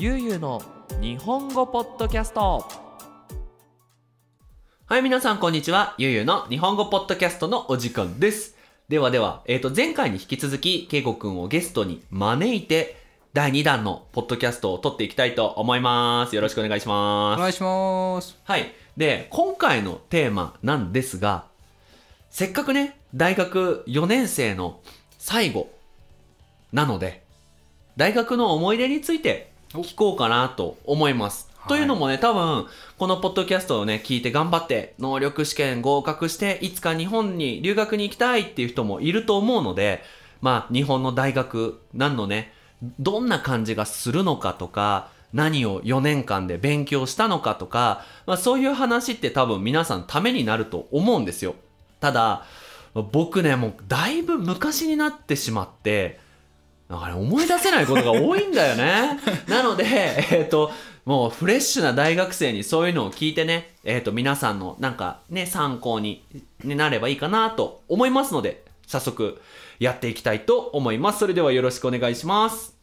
ゆうゆうの日本語ポッドキャスト。はい皆さんこんにちは。ゆうゆうの日本語ポッドキャストのお時間です。ではでは、えっ、と前回に引き続きけいごくんをゲストに招いて第2弾のポッドキャストを撮っていきたいと思います。よろしくお願いします。お願いします。はい。で、今回のテーマなんですが、せっかくね、大学4年生の最後なので、大学の思い出について聞こうかなと思います。はいというのもね、多分、このポッドキャストをね、聞いて頑張って、能力試験合格して、いつか日本に留学に行きたいっていう人もいると思うので、まあ、日本の大学、何のね、どんな感じがするのかとか、何を4年間で勉強したのかとか、まあ、そういう話って多分皆さんためになると思うんですよ。ただ、僕ね、もうだいぶ昔になってしまって、なんかね、思い出せないことが多いんだよね。なので、えっ、と、もうフレッシュな大学生にそういうのを聞いてね、えっ、と、皆さんのなんかね、参考にになればいいかなと思いますので、早速やっていきたいと思います。それではよろしくお願いします。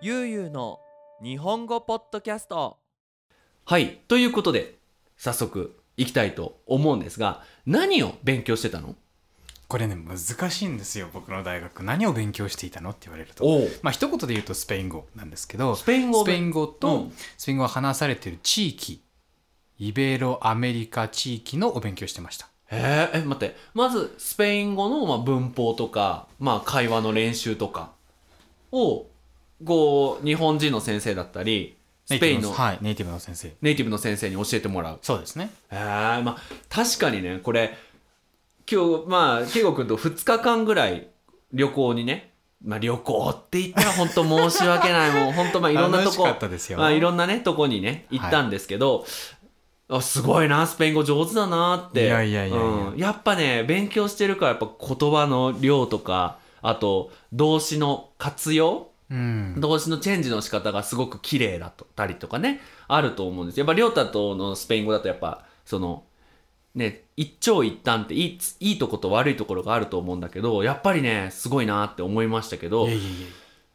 ゆうゆうの日本語ポッドキャストはいということで早速いきたいと思うんですが何を勉強してたの？これね、難しいんですよ、僕の大学。何を勉強していたのって言われると。おまあ、一言で言うとスペイン語なんですけど、スペイン語スペイン語と、うんスペイン語が話されている地域、イベロアメリカ地域のお勉強してました。へええ待ってまずスペイン語のまあ文法とか、まあ、会話の練習とかをこう日本人の先生だったりスペインのはい、ネイティブの先生。ネイティブの先生に教えてもらう。そうですね。へえまあ確かにねこれ今日まあ圭吾君と2日間ぐらい旅行にねまあ旅行って言ったら本当申し訳ない。もう本当まあいろんなとこかったですよ。まあいろんなねとこにね行ったんですけど、あすごいなスペイン語上手だなって。いやいやいやいや。うん。やっぱね勉強してるからやっぱ言葉の量とかあと動詞の活用うん。動詞のチェンジの仕方がすごく綺麗だったりとかねあると思うんです。やっぱ亮太とのスペイン語だとやっぱそのね一長一短っていいいいとこと悪いところがあると思うんだけどやっぱりねすごいなって思いましたけど。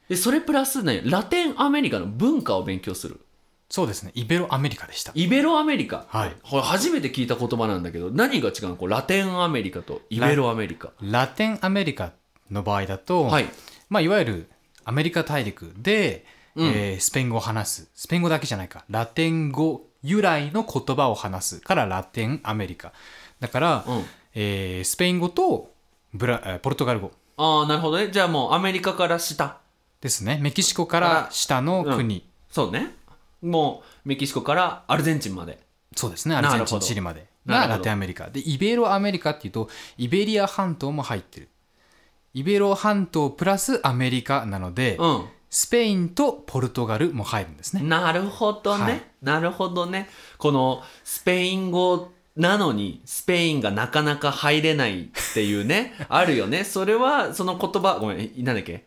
でそれプラスねラテンアメリカの文化を勉強する。そうですね、イベロアメリカでした。イベロアメリカ、はい。これ初めて聞いた言葉なんだけど何が違うの？こうラテンアメリカとイベロアメリカ。ラテンアメリカの場合だと、はい。まあ、いわゆるアメリカ大陸で、うん。えースペイン語を話す。スペイン語だけじゃないか。ラテン語由来の言葉を話すからラテンアメリカ。だから、うん。えースペイン語とブラえーポルトガル語。ああなるほどね。じゃあもうアメリカから下。ですね。メキシコから下の国、そうね。もうメキシコからアルゼンチンまで。そうですね。アルゼンチンチリまで。がラテンアメリカ。でイベロアメリカっていうとイベリア半島も入ってるイベロ半島プラスアメリカなので、うん。スペインとポルトガルも入るんですね。なるほどね、はい。なるほどね。このスペイン語なのにスペインがなかなか入れないっていうね あるよね。それはその言葉ごめんなんだっけ？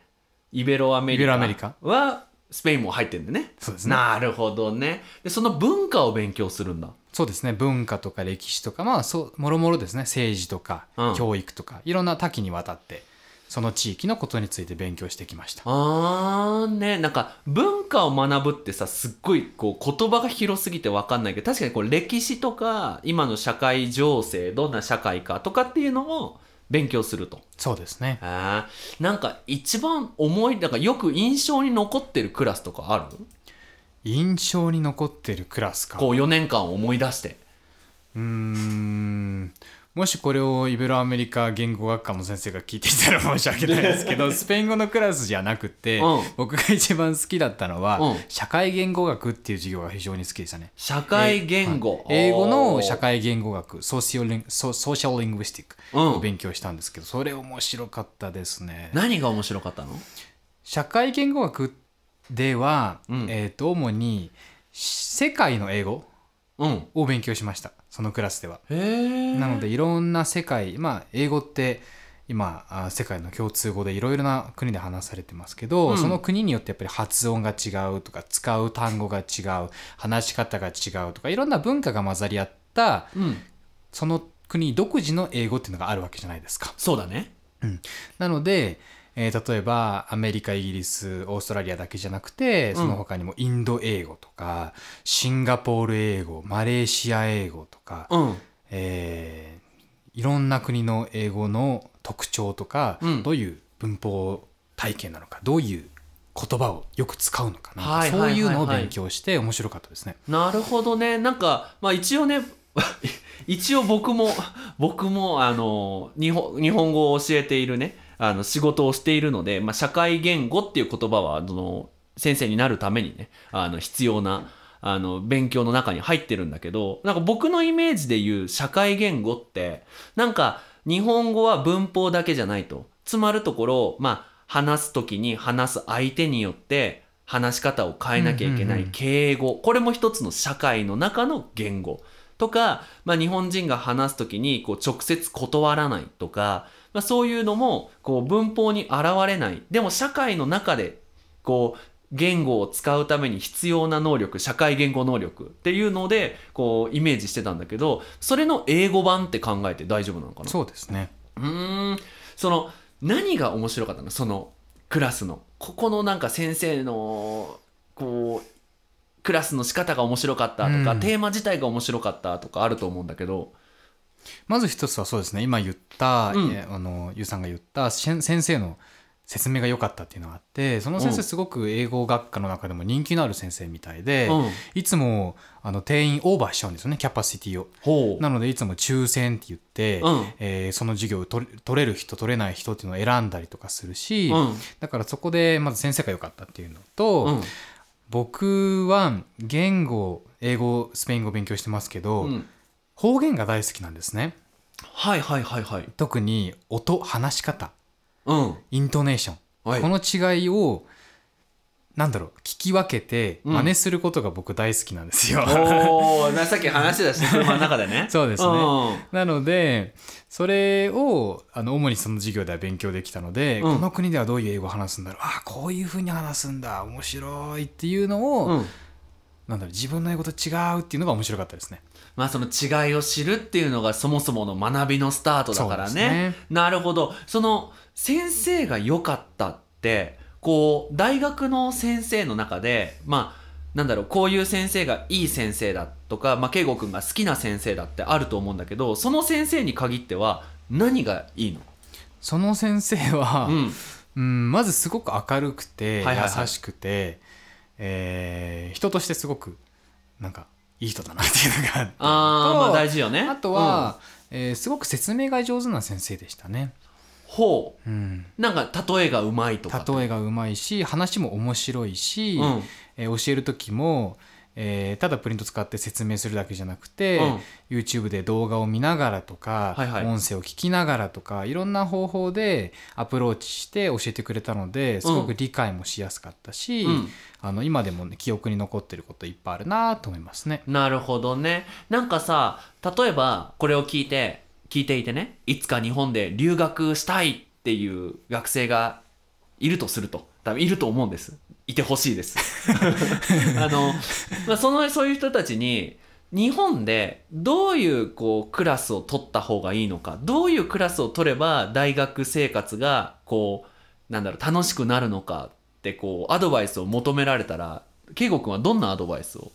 イベロアメリカイベロアメリカ？はスペインも入ってるんだね。そうですね。なるほどね。でその文化を勉強するんだ。そうですね。文化とか歴史とかまあそうもろもろですね。政治とか、うん。教育とかいろんな多岐にわたってその地域のことについて勉強してきました。あーねなんか文化を学ぶってさすっごいこう言葉が広すぎて分かんないけど確かにこう歴史とか今の社会情勢どんな社会かとかっていうのを勉強すると。そうですね。あー。なんか一番思いなんかよく印象に残ってるクラスとかある？印象に残ってるクラスか。こう4年間を思い出して。うーんもしこれをイベロアメリカ言語学科の先生が聞いていたら申し訳ないですけど スペイン語のクラスじゃなくて、うん。僕が一番好きだったのは、うん。社会言語学っていう授業が非常に好きでしたね。社会言語、英語の社会会言語学ソーシオリンソソーシャルリングイスティックうん。を勉強したんですけど、それ面白かったですね。何が面白かったの？社会言語学では、うん。えー、と主に世界の英語うん。を勉強しましたそのクラスでは。なのでいろんな世界まあ英語って今あ世界の共通語でいろいろな国で話されてますけど、うん。その国によってやっぱり発音が違うとか使う単語が違う話し方が違うとかいろんな文化が混ざり合ったうん。その国独自の英語っていうのがあるわけじゃないですか。そうだね。なので、えー例えばアメリカイギリスオーストラリアだけじゃなくてその他にもインド英語とか、シンガポール英語マレーシア英語とか、うん。えーいろんな国の英語の特徴とか、うん。どういう文法体系なのかどういう言葉をよく使うのかな、はい。そういうのを勉強して面白かったですね。なるほどね。なんかまあ一応ね 一応僕も僕もあの日本日本語を教えているねあの仕事をしているので、まあ、社会言語っていう言葉はその先生になるためにねあの必要なあの勉強の中に入ってるんだけどなんか僕のイメージで言う社会言語ってなんか日本語は文法だけじゃないとつまるところまあ話す時に話す相手によって話し方を変えなきゃいけない敬語。これも一つの社会の中の言語。とか、まあ、日本人が話す時にこう直接断らないとか、まあ、そういうのもこう文法に現れない。でも社会の中でこう言語を使うために必要な能力社会言語能力っていうのでこうイメージしてたんだけどそれの英語版って考えて大丈夫なのかな？そうですね。うーん。その何が面白かったの？そのクラスの。ここのなんか先生のこうクラスの仕方が面白かったとか、うん。テーマ自体が面白かったとかあると思うんだけどまず一つはそうですね今言った、うん。えあのゆうさんが言った先生の説明が良かったっていうのがあってその先うん生すごく英語学科の中でも人気のある先生みたいで、うん。いつもあの定員オーバーしちゃうんですよねキャパシティを。なのでいつも抽選って言って、うん。えーその授業を取れ取れる人取れない人っていうのを選んだりとかするし、うん。だからそこでまず先生が良かったっていうのと、うん。僕は言語英語スペイン語を勉強してますけど、うん方言が大好きなんですね。はいはいはいはい。特に音話し方。うん。イントネーション、はい。この違いをなんだろう聞き分けてうん。真似することが僕大好きなんですよ。おおさっき話してたし車の中でね。そうですね。うんなのでそれをあの主にその授業では勉強できたので、うん。この国ではどういう英語を話すんだろう。あこういうふうに話すんだ。面白いっていうのを、うん。なんだろう自分の英語と違うっていうのが面白かったですね。まあその違いを知るっていうのがそもそもの学びのスタートだからね。ね。なるほど。その先生が良かったってこう大学の先生の中でまあなんだろうこういう先生がいい先生だとか、まあ、圭吾君が好きな先生だってあると思うんだけどその先生に限っては何がいいの？その先生は、うん。うん、まずすごく明るくて、優しくて、えー人としてすごくなんかいい人だなっていうのがあって。とあーまあ大事よね。あとは、えーすごく説明が上手な先生でしたね。ほう。ん、うなんか例えがうまいとか例えがうまいし話も面白いし、うん。えー教える時も、えーただプリント使って説明するだけじゃなくて、YouTube で動画を見ながらとか、はいはい音声を聞きながらとかいろんな方法でアプローチして教えてくれたのですごく理解もしやすかったし、うんあの今でも、ね、記憶に残ってることいっぱいあるなと思いますね。なるほどね。なんかさ、例えばこれを聞いて、聞いていてね、いつか日本で留学したいっていう学生がいるとすると、多分いると思うんです。いてほしいです。あの、まあ、その、そういう人たちに、日本でどういうこうクラスを取った方がいいのか、どういうクラスを取れば大学生活がこう、なんだろう、楽しくなるのかってこう、アドバイスを求められたら、圭吾君はどんなアドバイスを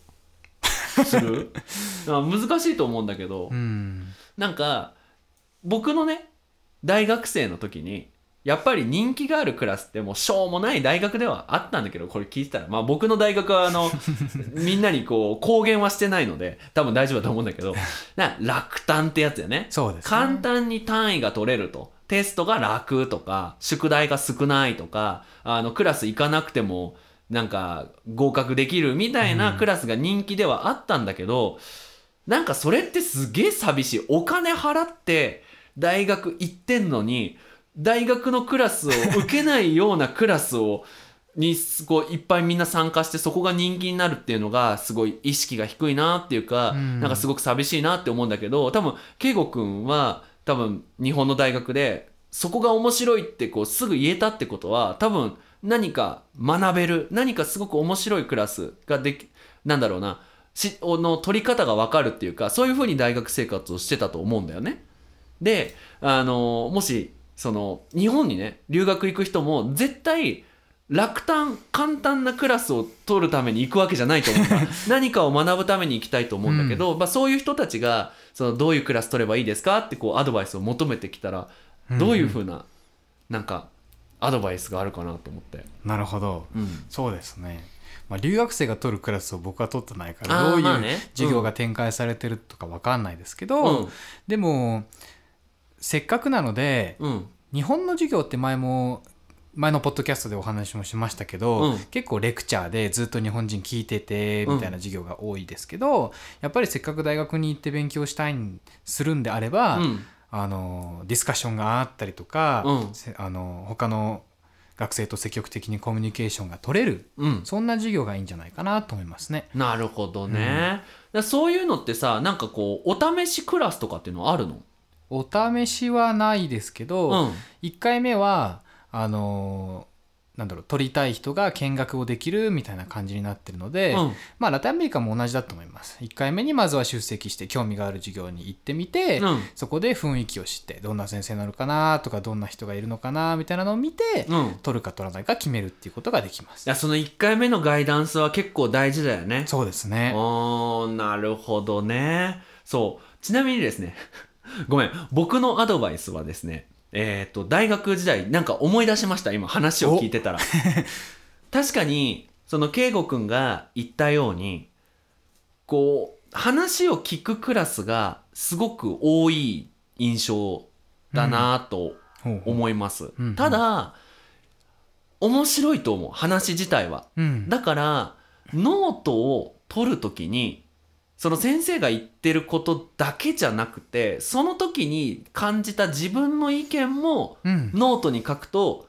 する？あ難しいと思うんだけど、うん。なんか僕のね大学生の時にやっぱり人気があるクラスってもうしょうもない大学ではあったんだけどこれ聞いてたら。まあ僕の大学はあの みんなにこう公言はしてないので多分大丈夫だと思うんだけどな落胆ってやつよね。そうですね。簡単に単位が取れると。テストが楽とか宿題が少ないとかあのクラス行かなくてもなんか合格できるみたいなクラスが人気ではあったんだけど、なんかそれってすげえ寂しい。お金払って大学行ってんのに大学のクラスを受けないようなクラスをにすごいいっぱいみんな参加してそこが人気になるっていうのがすごい意識が低いなっていうか、うんなんかすごく寂しいなって思うんだけど多分圭吾君は多分日本の大学でそこが面白いってこうすぐ言えたってことは多分何か学べる何かすごく面白いクラスができなんだろうなしの取り方が分かるっていうかそういうふうに大学生活をしてたと思うんだよね。であのもしその日本にね留学行く人も絶対楽単簡単なクラスを取るために行くわけじゃないと思う。ん だ何かを学ぶために行きたいと思うんだけど、まあ、そういう人たちがそのどういうクラス取ればいいですかってこうアドバイスを求めてきたらどういうふうな、なんかアドバイスがあるかなと思って。なるほど。うん。そうですね、まあ、留学生が取るクラスを僕は取ってないからどういう授業が展開されてるとか分かんないですけど、うん。でもせっかくなのでうん。日本の授業って前も前のポッドキャストでお話もしましたけど、うん。結構レクチャーでずっと日本人聞いててみたいな授業が多いですけど、やっぱりせっかく大学に行って勉強したいんするんであれば、うん。あのディスカッションがあったりとか、あの他の学生と積極的にコミュニケーションが取れるうん。そんな授業がいいんじゃないかなと思いますね。なるほどね、そういうのってさなんかこうお試しクラスとかっていうのはあるの？お試しはないですけど、うん。1回目はあのなんだろう取りたい人が見学をできるみたいな感じになってるので、うん。まあラテンアメリカも同じだと思います。1回目にまずは出席して興味がある授業に行ってみて、うん。そこで雰囲気を知ってどんな先生なのかなとかどんな人がいるのかなみたいなのを見て、うん。取るか取らないか決めるっていうことができます。いやその1回目のガイダンスは結構大事だよね。そうですね。おーなるほどね。そう。ちなみにですねごめん僕のアドバイスはですねえっ、と大学時代なんか思い出しました今話を聞いてたら。確かにその圭吾君が言ったようにこう話を聞くクラスがすごく多い印象だなと思います、うんただ面白いと思う話自体は。うん。だからノートを取るときにその先生が言ってることだけじゃなくてその時に感じた自分の意見もうん。ノートに書くと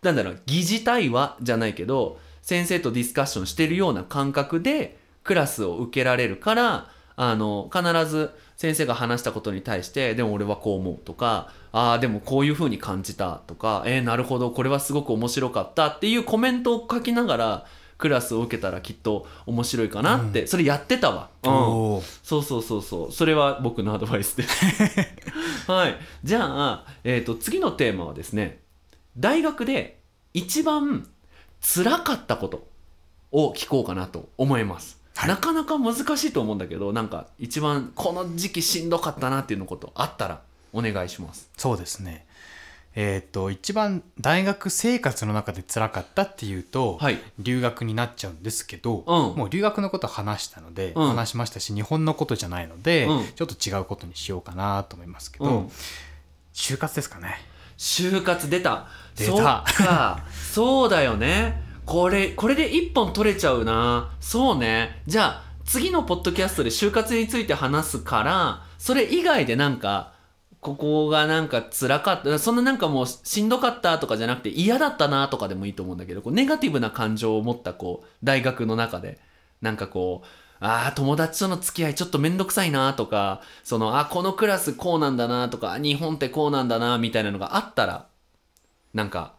なんだろう疑似対話じゃないけど先生とディスカッションしてるような感覚でクラスを受けられるからあの必ず先生が話したことに対してでも俺はこう思うとかああでもこういう風に感じたとかえー、なるほどこれはすごく面白かったっていうコメントを書きながらクラスを受けたらきっと面白いかなって、それやってたわ。うん。そうそうそうそう。それは僕のアドバイスです はい。じゃあ、えー、と次のテーマはですね大学で一番辛かったことを聞こうかなと思います、なかなか難しいと思うんだけどなんか一番この時期しんどかったなっていうのことあったらお願いします。そうですねえっ、と一番大学生活の中で辛かったっていうと、はい。留学になっちゃうんですけど、うん。もう留学のこと話したので、うん。話しましたし日本のことじゃないので、うん。ちょっと違うことにしようかなと思いますけど、うん。就活ですかね。就活出た。出た。そっか。そうだよね。これこれで一本取れちゃうな。そうね。じゃあ次のポッドキャストで就活について話すからそれ以外でなんかここがなんか辛かった。そんななんかもうしんどかったとかじゃなくて嫌だったなとかでもいいと思うんだけどこうネガティブな感情を持ったこう大学の中でなんかこうああ友達との付き合いちょっとめんどくさいなとかそのあこのクラスこうなんだなとか日本ってこうなんだなみたいなのがあったらなんか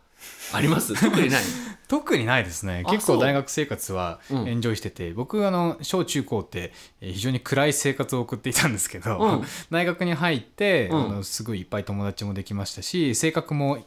あります？特にない？特にないですね。結構大学生活はうん。エンジョイしてて、僕あの小中高ってえー非常に暗い生活を送っていたんですけど、うん。大学に入って、うん。あのすごいいっぱい友達もできましたし性格も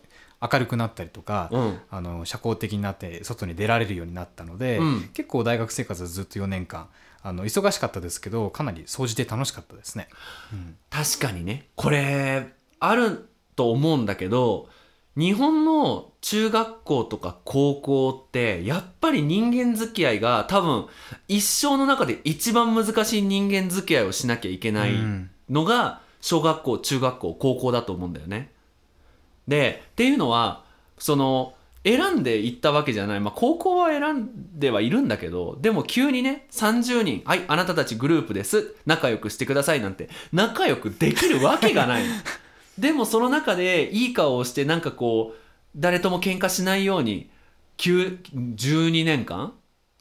明るくなったりとか、うん。あの社交的になって外に出られるようになったので、うん。結構大学生活はずっと4年間あの忙しかったですけどかなり掃除で楽しかったですね。うん。確かにね。これあると思うんだけど日本の中学校とか高校ってやっぱり人間付き合いが多分一生の中で一番難しい人間付き合いをしなきゃいけないのが小学校中学校高校だと思うんだよね。でっていうのはその選んでいったわけじゃない、まあ、高校は選んではいるんだけどでも急にね30人「はいあなたたちグループです。仲良くしてください」なんて仲良くできるわけがない。でもその中でいい顔をしてなんかこう誰とも喧嘩しないように9 12年間？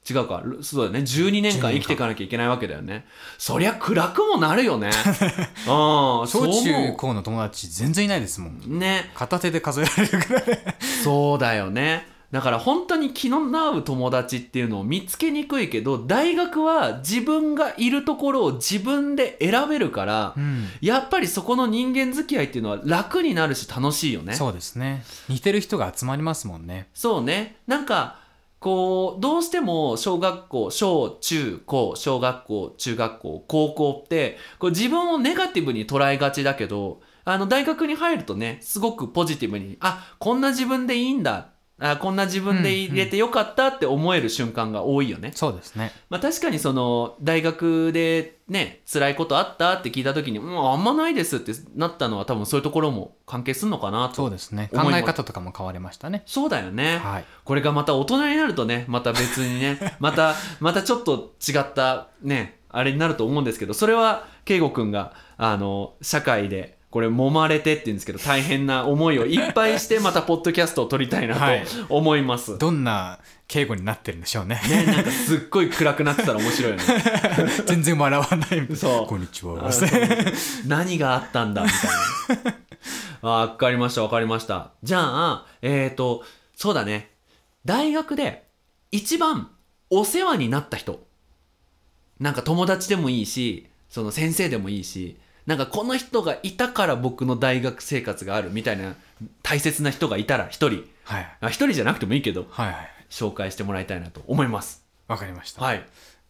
違うか。そうだね。12年間生きていかなきゃいけないわけだよね。そりゃ暗くもなるよね。ああ小中高の友達全然いないですもん。ね。片手で数えられるぐらい。そうだよねだから本当に気の合う友達っていうのを見つけにくいけど大学は自分がいるところを自分で選べるから、うんやっぱりそこの人間付き合いっていうのは楽になるし楽しいよね。そうですね似てる人が集まりますもんねそうね。なんか、こう、どうしても小学校、小中高、小学校、中学校、高校って、こう自分をネガティブに捉えがちだけど、あの、大学に入るとね、すごくポジティブに、あ、こんな自分でいいんだ。あ、こんな自分で入れてよかったって思える瞬間が多いよね。そうですねまあ確かにその、大学でね、辛いことあったって聞いた時に、うん、あんまないですってなったのは多分そういうところも関係するのかなと。そうですね考え方とかも変わりましたねそうだよね。はいこれがまた大人になるとね、また別にね、また、またちょっと違ったね、あれになると思うんですけど、それは、圭吾くんが、あの、社会で、これ、揉まれてって言うんですけど、大変な思いをいっぱいして、また、ポッドキャストを撮りたいなはいと思います。どんな敬語になってるんでしょうねね、なんかすっごい暗くなってたら面白いよね。全然笑わないそうこんにちは何があったんだみたいな。あわかりましたわかりました。じゃあ、えっ、と、そうだね。大学で一番お世話になった人。なんか友達でもいいし、その先生でもいいし、なんかこの人がいたから僕の大学生活があるみたいな大切な人がいたら一人。はい。あ一人じゃなくてもいいけど、はいはい紹介してもらいたいなと思います。わかりました、はい。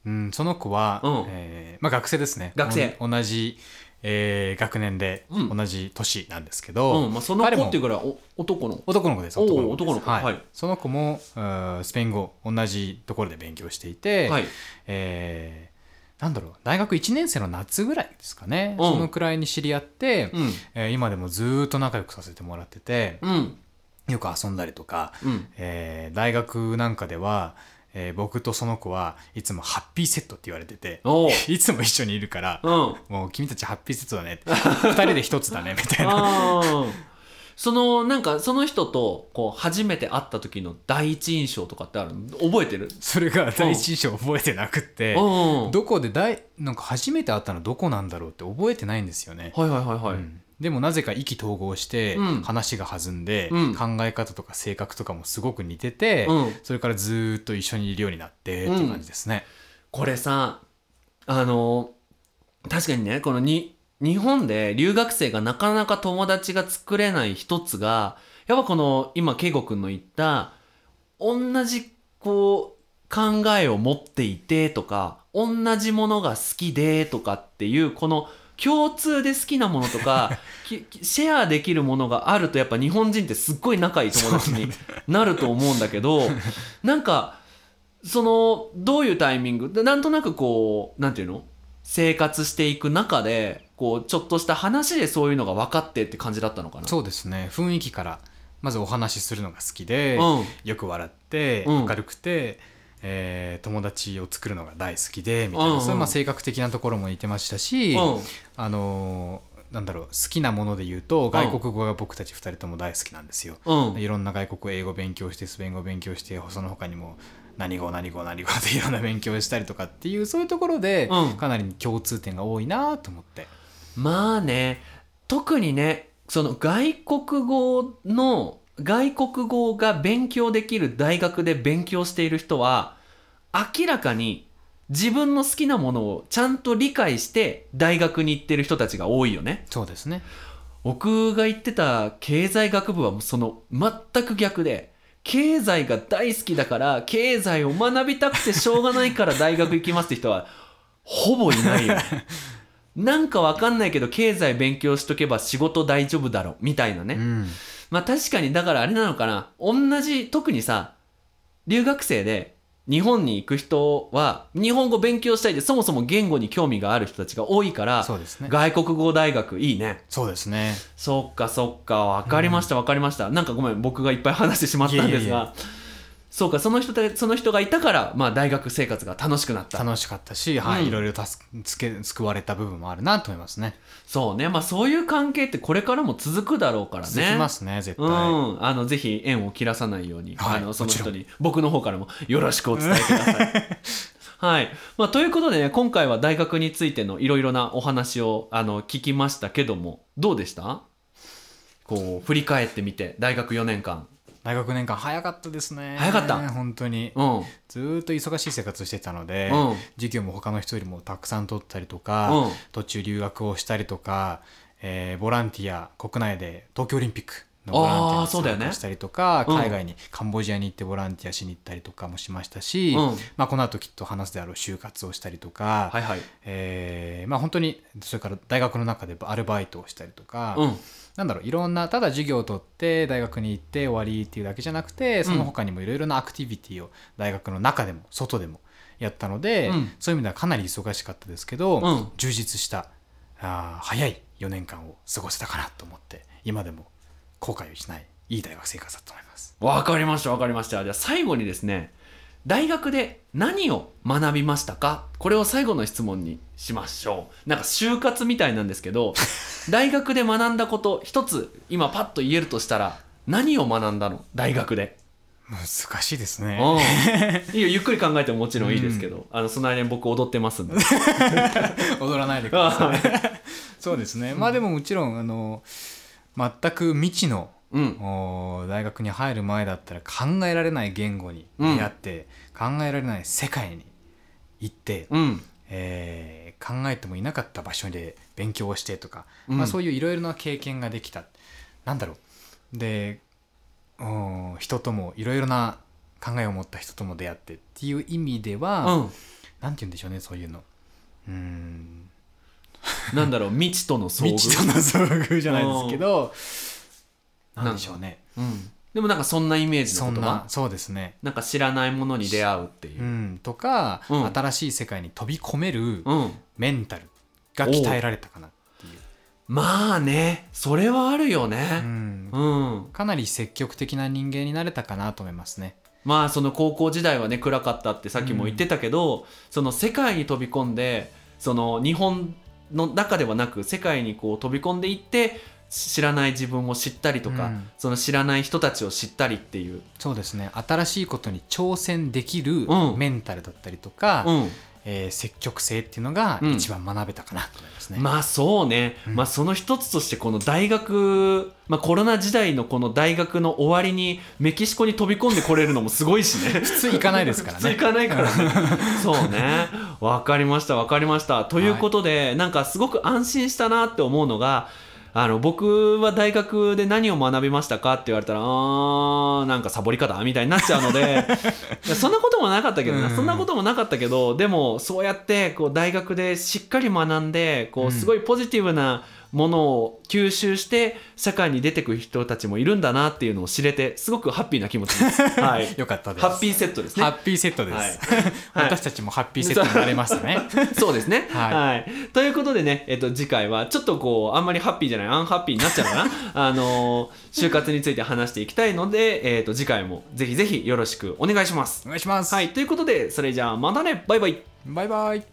うん、その子は、うん。えーまあ、学生ですね。学生。同じ、えー学年で、うん。同じ年なんですけど、うん、まあその子っていうからお男の。男の子です男の子男の子。はい。はい。その子もスペイン語同じところで勉強していて、はい。えーなんだろう大学1年生の夏ぐらいですかね、うんそのくらいに知り合って、うん。えー今でもずーっと仲良くさせてもらってて、うん。よく遊んだりとか、うん。えー大学なんかでは、えー僕とその子はいつもハッピーセットって言われてて。いつも一緒にいるから、うん。もう君たちハッピーセットだねって二人で一つだねみたいな。その、なんか、その人と、こう、初めて会った時の第一印象とかってあるの？覚えてる？それが第一印象覚えてなくって。うん。どこで大なんか初めて会ったのどこなんだろうって覚えてないんですよね、はいはいはいはい。うん。でもなぜか意気投合してうん。話が弾んで、うん。考え方とか性格とかもすごく似てて、うん。それからずーっと一緒にいるようになってっていう感じですね、これさ、あの、確かにね、このに、日本で留学生がなかなか友達が作れない一つが、やっぱこの、今、圭吾くんの言った、同じ、こう、考えを持っていてとか、同じものが好きでとかっていう、この、共通で好きなものとか シェアできるものがあるとやっぱ日本人ってすっごい仲いい友達になると思うんだけどなんかそのどういうタイミング？でなんとなくこうなんていうの？生活していく中でこうちょっとした話でそういうのが分かってって感じだったのかな？そうですね。雰囲気からまずお話しするのが好きで、うん。よく笑ってうん。明るくて、えー友達を作るのが大好きでみたいな、うんうん。そういうまあ性格的なところも似てましたし、うん。あのーなんだろう好きなもので言うと外国語が僕たち2人とも大好きなんですよ。うん。いろんな外国英語勉強してスペイン語勉強してその他にも何語何語何語でいろんな勉強したりとかっていうそういうところで、うん。かなり共通点が多いなと思って。まあね特にねその外国語の外国語が勉強できる大学で勉強している人は明らかに自分の好きなものをちゃんと理解して大学に行ってる人たちが多いよねそうですね。僕が行ってた経済学部はもうその全く逆で経済が大好きだから経済を学びたくてしょうがないから大学行きますって人はほぼいないよね なんかわかんないけど経済勉強しとけば仕事大丈夫だろみたいなね、うん。まあ確かにだからあれなのかな。同じ特にさ留学生で日本に行く人は日本語勉強したいでそもそも言語に興味がある人たちが多いからそうですね。外国語大学いいね。そうですね。そっかそっか。分かりました分かりました、なんかごめん僕がいっぱい話してしまったんですが。いえいえそうかその人たその人がいたから、まあ、大学生活が楽しくなった。楽しかったし、はい、うん。いろいろ助つけ救われた部分もあるなと思いますね。そうね。まあそういう関係ってこれからも続くだろうからね。続きますね、絶対。うん、あのぜひ縁を切らさないように、はいあのその人もに僕の方からもよろしくお伝えください。はい。まあ、ということでね今回は大学についてのいろいろなお話をあの聞きましたけどもどうでした？こう振り返ってみて大学4年間大学年間早かったですね。早かった？本当に。うん。うんずーっと忙しい生活してたので、うん。授業も他の人よりもたくさん取ったりとか、うん。途中留学をしたりとか、えーボランティア国内で東京オリンピックのボランティアに参加したりとか、うん。海外にカンボジアに行ってボランティアしに行ったりとかもしましたし、うん。まあ、この後きっと話すであろう就活をしたりとか、はいはい。えーまあ、本当にそれから大学の中でアルバイトをしたりとか、うんなんだろういろんなただ授業を取って大学に行って終わりっていうだけじゃなくてその他にもいろいろなアクティビティを大学の中でも外でもやったので、うん。そういう意味ではかなり忙しかったですけど、うん。充実したあー早い4年間を過ごせたかなと思って今でも後悔をしないいい大学生活だと思います。わかりましたわかりました。じゃあ最後にですね大学で何を学びましたか？これを最後の質問にしましょう。なんか就活みたいなんですけど 大学で学んだこと一つ今パッと言えるとしたら何を学んだの？大学で。難しいですね。うん。いいよ。ゆっくり考えてももちろんいいですけど、あのその間に僕踊ってますんで。踊らないでください。そうですね。まあでももちろんあの全く未知のうん。お大学に入る前だったら考えられない言語に出会って、考えられない世界に行って、うん。えー考えてもいなかった場所で勉強をしてとか、うん。まあ、そういういろいろな経験ができた。なんだろう。でうん人ともいろいろな考えを持った人とも出会ってっていう意味では、うん。なんて言うんでしょうねそういうの。うん。なんだろう。未知との遭遇。未知との遭遇じゃないですけどなんでしょうね。うん、でもなんかそんなイメージの言葉。なそうですね。なんか知らないものに出会うっていう。う、ん、とか、うん。新しい世界に飛び込めるうん、メンタルが鍛えられたかなっていう、まあね。それはあるようねん、うん、かなり積極的な人間になれたかなと思いますね。まあその高校時代はね暗かったってさっきも言ってたけど、その世界に飛び込んでその日本の中ではなく世界にこう飛び込んでいって知らない自分を知ったりとか、うん。その知らない人たちを知ったりっていう、そうですね。新しいことに挑戦できるうん。メンタルだったりとか、うん、えー積極性っていうのがうん。一番学べたかなと思いますね。まあそうね、うん。まあその一つとしてこの大学、まあ、コロナ時代のこの大学の終わりにメキシコに飛び込んでこれるのもすごいしね。普通行かないですから普通行ね。かないからね。そうね。わかりましたわかりました。ということで、なんかすごく安心したなって思うのがあの僕は大学で何を学びましたかって言われたらあーなんかサボり方みたいになっちゃうので そんなこともなかったけどな、うん。そんなこともなかったけどでもそうやってこう大学でしっかり学んでこううん。すごいポジティブなものを吸収して社会に出てくる人たちもいるんだなっていうのを知れてすごくハッピーな気持ちです。はいよかったです。ハッピーセットですねハ。ッピーセットです。はい 私たちもハッピーセットになれますね。そうですね。は。はいということでね、えっと、次回はちょっとこう、あんまりハッピーじゃない、アンハッピーになっちゃうかな。あのー就活について話していきたいので、えっと、次回もぜひぜひよろしくお願いします。お願いします。はい。ということで、それじゃあ、またね。バイバイ。バイバイ。